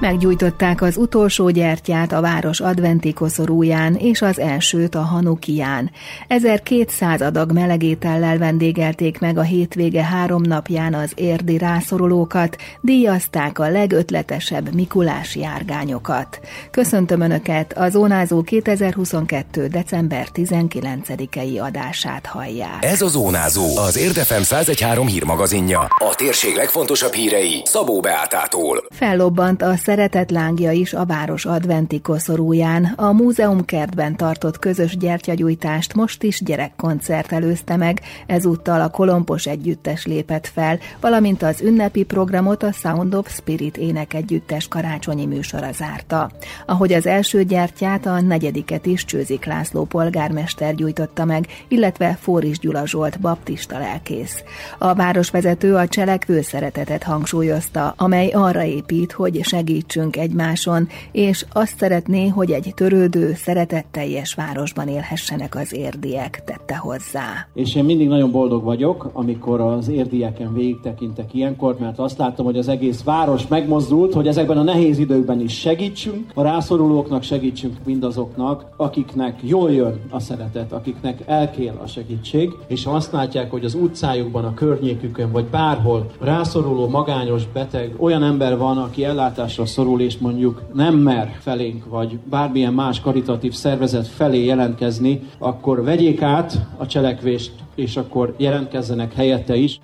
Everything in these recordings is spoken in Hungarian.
Meggyújtották az utolsó gyertyát a város adventi koszorúján és az elsőt a Hanukián. 1200 adag melegétellel vendégelték meg a hétvége három napján az érdi rászorulókat, díjazták a legötletesebb Mikulás járgányokat. Köszöntöm Önöket, a Zónázó 2022. december 19-i adását hallják. Ez a Zónázó, az Érdefem 113 hírmagazinja. A térség legfontosabb hírei Szabó Beátától. Fellobbant a szeretet lángja is a város adventi koszorúján. A múzeum kertben tartott közös gyertyagyújtást most is gyerekkoncert előzte meg, ezúttal a Kolompos együttes lépett fel, valamint az ünnepi programot a Sound of Spirit énekegyüttes karácsonyi műsora zárta. Ahogy az első gyertyát, a negyediket is Csőzik László polgármester gyújtotta meg, illetve Fóris Gyula Zsolt baptista lelkész. A városvezető a cselekvő szeretetet hangsúlyozta, amely arra épít, hogy segít segítsünk egymáson, és azt szeretné, hogy egy törődő, szeretetteljes városban élhessenek az érdiek, tette hozzá. És én mindig nagyon boldog vagyok, amikor az érdieken végig tekintek ilyenkor, mert azt látom, hogy az egész város megmozdult, hogy ezekben a nehéz időkben is segítsünk, a rászorulóknak segítsünk mindazoknak, akiknek jól jön a szeretet, akiknek elkél a segítség, és ha azt látják, hogy az utcájukban, a környékükön, vagy bárhol rászoruló, magányos, beteg, olyan ember van, aki ellátásra szorul, és mondjuk nem mer felénk, vagy bármilyen más karitatív szervezet felé jelentkezni, akkor vegyék át a cselekvést, és akkor jelentkezzenek helyette is.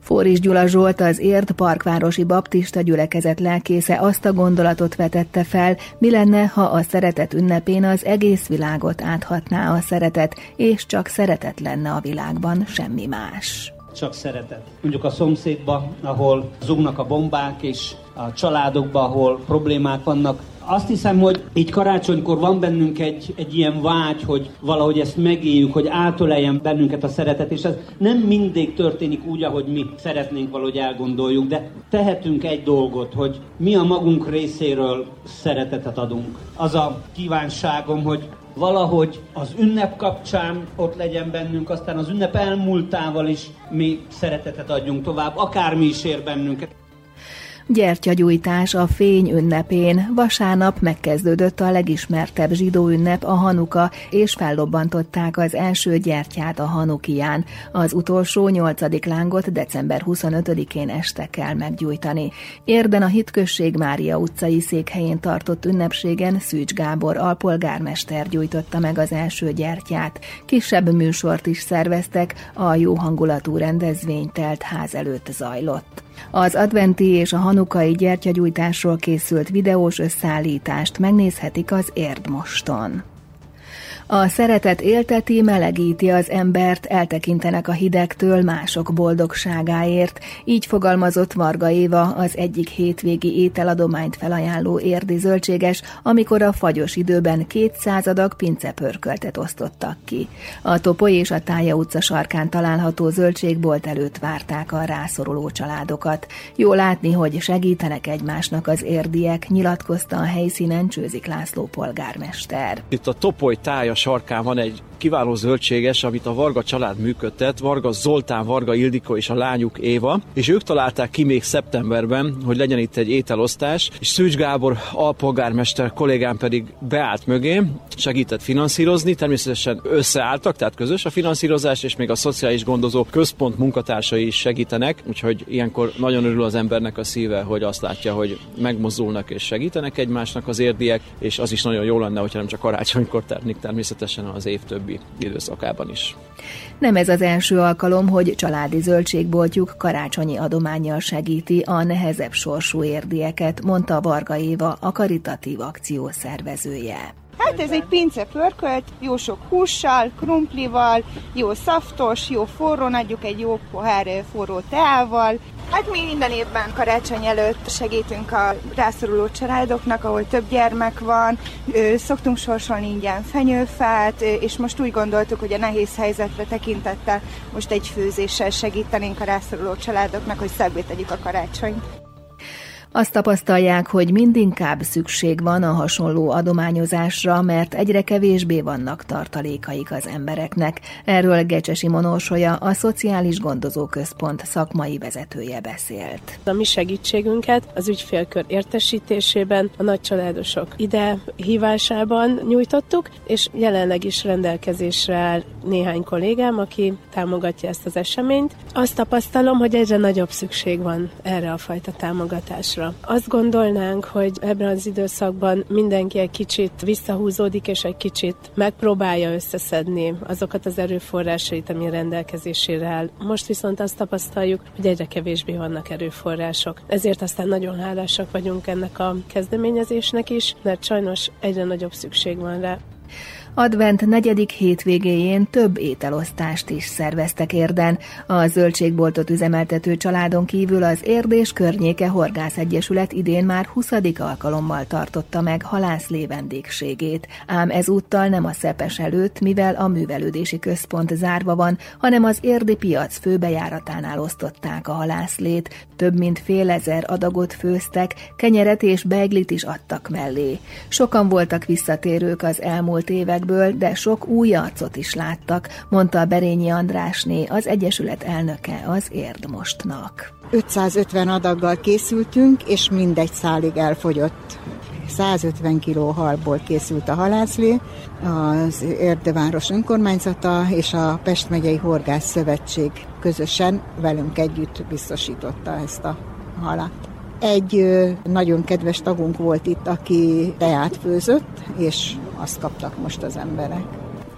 Fóris Gyula Zsolt, az Érd Parkvárosi Baptista gyülekezet lelkésze azt a gondolatot vetette fel, mi lenne, ha a szeretet ünnepén az egész világot áthatná a szeretet, és csak szeretet lenne a világban, semmi más csak szeretet. Mondjuk a szomszédba, ahol zugnak a bombák, és a családokba, ahol problémák vannak. Azt hiszem, hogy így karácsonykor van bennünk egy, egy ilyen vágy, hogy valahogy ezt megéljük, hogy átöleljen bennünket a szeretet, és ez nem mindig történik úgy, ahogy mi szeretnénk valahogy elgondoljuk, de tehetünk egy dolgot, hogy mi a magunk részéről szeretetet adunk. Az a kívánságom, hogy valahogy az ünnep kapcsán ott legyen bennünk, aztán az ünnep elmúltával is mi szeretetet adjunk tovább, akármi is ér bennünket. Gyertyagyújtás a fény ünnepén. Vasárnap megkezdődött a legismertebb zsidó ünnep, a Hanuka, és fellobbantották az első gyertyát a Hanukián. Az utolsó nyolcadik lángot december 25-én este kell meggyújtani. Érden a Hitközség Mária utcai székhelyén tartott ünnepségen Szűcs Gábor alpolgármester gyújtotta meg az első gyertyát. Kisebb műsort is szerveztek, a jó hangulatú rendezvény telt ház előtt zajlott. Az adventi és a hanukai gyertyagyújtásról készült videós összeállítást megnézhetik az Érdmoston. A szeretet élteti, melegíti az embert, eltekintenek a hidegtől mások boldogságáért. Így fogalmazott Varga Éva, az egyik hétvégi ételadományt felajánló érdi zöldséges, amikor a fagyos időben 200 adag pincepörköltet osztottak ki. A Topoly és a Tája utca sarkán található zöldségbolt előtt várták a rászoruló családokat. Jó látni, hogy segítenek egymásnak az érdiek, nyilatkozta a helyszínen Csőzik László polgármester. Itt a Topoly Tája sarkán van egy kiváló zöldséges, amit a Varga család működtet, Varga Zoltán, Varga Ildikó és a lányuk Éva, és ők találták ki még szeptemberben, hogy legyen itt egy ételosztás, és Szűcs Gábor alpolgármester kollégám pedig beállt mögé, segített finanszírozni, természetesen összeálltak, tehát közös a finanszírozás, és még a szociális gondozó központ munkatársai is segítenek, úgyhogy ilyenkor nagyon örül az embernek a szíve, hogy azt látja, hogy megmozdulnak és segítenek egymásnak az érdiek, és az is nagyon jó lenne, hogyha nem csak karácsonykor ternik természetesen az év több többi időszakában is. Nem ez az első alkalom, hogy családi zöldségboltjuk karácsonyi adományjal segíti a nehezebb sorsú érdieket, mondta Varga Éva, a karitatív akció szervezője. Hát ez egy pince pörkölt, jó sok hússal, krumplival, jó szaftos, jó forró, adjuk egy jó pohár forró teával. Hát mi minden évben karácsony előtt segítünk a rászoruló családoknak, ahol több gyermek van, szoktunk sorsolni ingyen fenyőfát, és most úgy gondoltuk, hogy a nehéz helyzetre tekintette most egy főzéssel segítenénk a rászoruló családoknak, hogy szebbé tegyük a karácsonyt. Azt tapasztalják, hogy mindinkább szükség van a hasonló adományozásra, mert egyre kevésbé vannak tartalékaik az embereknek. Erről Gecsesi Monósolya, a Szociális Gondozó Központ szakmai vezetője beszélt. A mi segítségünket az ügyfélkör értesítésében, a nagycsaládosok ide hívásában nyújtottuk, és jelenleg is rendelkezésre áll néhány kollégám, aki támogatja ezt az eseményt. Azt tapasztalom, hogy egyre nagyobb szükség van erre a fajta támogatásra. Azt gondolnánk, hogy ebben az időszakban mindenki egy kicsit visszahúzódik, és egy kicsit megpróbálja összeszedni azokat az erőforrásait, ami rendelkezésére áll. Most viszont azt tapasztaljuk, hogy egyre kevésbé vannak erőforrások. Ezért aztán nagyon hálásak vagyunk ennek a kezdeményezésnek is, mert sajnos egyre nagyobb szükség van rá. Advent negyedik hétvégéjén több ételosztást is szerveztek érden. A zöldségboltot üzemeltető családon kívül az Érdés Környéke Horgász Egyesület idén már 20. alkalommal tartotta meg halászlé vendégségét. Ám ezúttal nem a szepes előtt, mivel a művelődési központ zárva van, hanem az érdi piac főbejáratánál osztották a halászlét. Több mint fél ezer adagot főztek, kenyeret és beiglit is adtak mellé. Sokan voltak visszatérők az elmúlt években, évekből, de sok új arcot is láttak, mondta Berényi Andrásné, az Egyesület elnöke az Érdmostnak. 550 adaggal készültünk, és mindegy szálig elfogyott. 150 kiló halból készült a halászlé, az Érdeváros önkormányzata és a Pest megyei Horgász Szövetség közösen velünk együtt biztosította ezt a halat. Egy nagyon kedves tagunk volt itt, aki teát főzött, és azt kaptak most az emberek.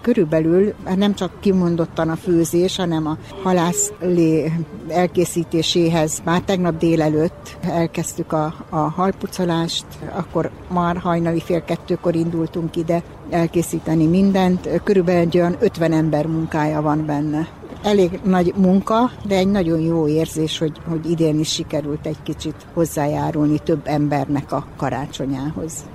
Körülbelül hát nem csak kimondottan a főzés, hanem a halászlé elkészítéséhez már tegnap délelőtt elkezdtük a, a halpucolást, akkor már hajnali fél kettőkor indultunk ide elkészíteni mindent. Körülbelül egy olyan 50 ember munkája van benne elég nagy munka, de egy nagyon jó érzés, hogy, hogy idén is sikerült egy kicsit hozzájárulni több embernek a karácsonyához.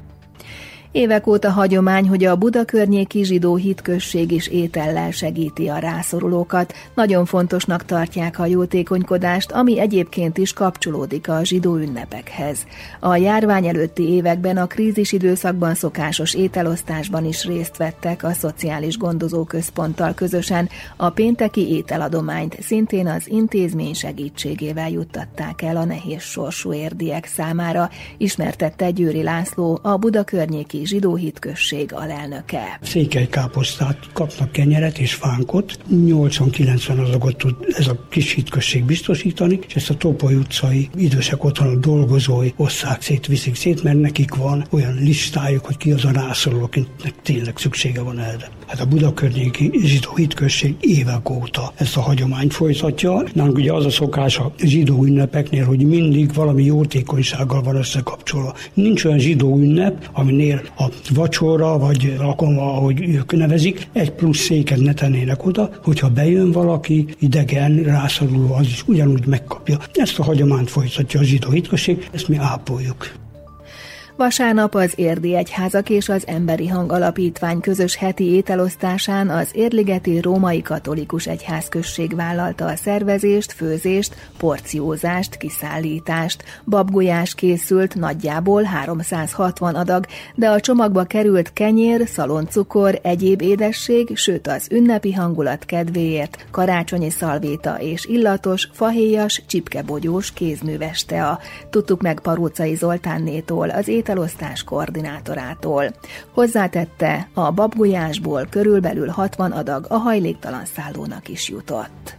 Évek óta hagyomány, hogy a Buda környéki zsidó hitközség is étellel segíti a rászorulókat. Nagyon fontosnak tartják a jótékonykodást, ami egyébként is kapcsolódik a zsidó ünnepekhez. A járvány előtti években a krízis időszakban szokásos ételosztásban is részt vettek a Szociális Gondozó Központtal közösen. A pénteki ételadományt szintén az intézmény segítségével juttatták el a nehéz sorsú érdiek számára, ismertette Győri László, a Buda környéki zsidó hitközség alelnöke. Székely káposztát kapnak kenyeret és fánkot, 80-90 azokat tud ez a kis hitközség biztosítani, és ezt a Topoly utcai idősek otthon dolgozói osszák szét, viszik szét, mert nekik van olyan listájuk, hogy ki az a rászoruló, akinek tényleg szüksége van erre. Hát a Budakörnyéki zsidó hitközség évek óta ezt a hagyományt folytatja. Nálunk ugye az a szokás a zsidó ünnepeknél, hogy mindig valami jótékonysággal van összekapcsolva. Nincs olyan zsidó ünnep, aminél a vacsora, vagy alkalma, ahogy ők nevezik, egy plusz széket ne tennének oda, hogyha bejön valaki idegen, rászoruló, az is ugyanúgy megkapja. Ezt a hagyományt folytatja a zsidó hitközség, ezt mi ápoljuk. Vasárnap az Érdi Egyházak és az Emberi Hang Alapítvány közös heti ételosztásán az Érligeti Római Katolikus Egyházközség vállalta a szervezést, főzést, porciózást, kiszállítást. Babgulyás készült nagyjából 360 adag, de a csomagba került kenyér, szaloncukor, egyéb édesség, sőt az ünnepi hangulat kedvéért karácsonyi szalvéta és illatos, fahéjas, csipkebogyós kézműves tea. Tudtuk meg Parócai Zoltánnétól az ételosztás koordinátorától. Hozzátette, a babgulyásból körülbelül 60 adag a hajléktalan szállónak is jutott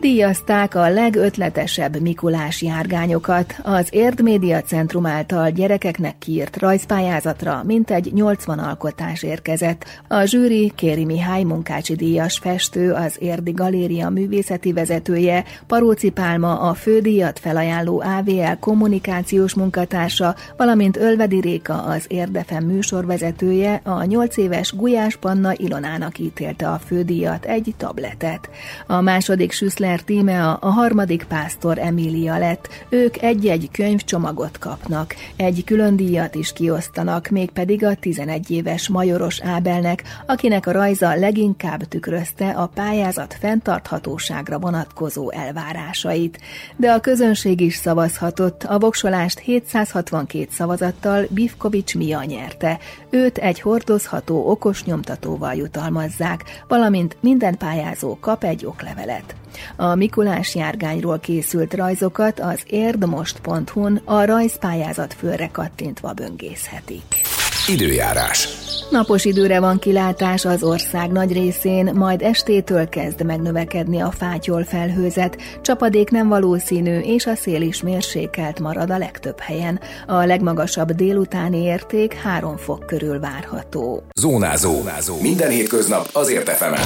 díjazták a legötletesebb Mikulás járgányokat. Az Érd Média Centrum által gyerekeknek kiírt rajzpályázatra mintegy 80 alkotás érkezett. A zsűri Kéri Mihály munkácsi díjas festő, az Érdi Galéria művészeti vezetője, Paróci Pálma a fődíjat felajánló AVL kommunikációs munkatársa, valamint Ölvedi Réka az Érdefem műsorvezetője a 8 éves Gulyás Panna Ilonának ítélte a fődíjat egy tabletet. A második második Süszler Tímea, a harmadik Pásztor Emília lett. Ők egy-egy könyvcsomagot kapnak. Egy külön díjat is kiosztanak, mégpedig a 11 éves Majoros Ábelnek, akinek a rajza leginkább tükrözte a pályázat fenntarthatóságra vonatkozó elvárásait. De a közönség is szavazhatott, a voksolást 762 szavazattal Bivkovics Mia nyerte. Őt egy hordozható okos nyomtatóval jutalmazzák, valamint minden pályázó kap egy oklevelet. A Mikulás járgányról készült rajzokat az érdmost.hu-n a rajzpályázat főre kattintva böngészhetik. Időjárás. Napos időre van kilátás az ország nagy részén, majd estétől kezd megnövekedni a fátyol felhőzet, csapadék nem valószínű, és a szél is mérsékelt marad a legtöbb helyen. A legmagasabb délutáni érték 3 fok körül várható. Zónázó. Zónázó. Minden hétköznap azért efemen.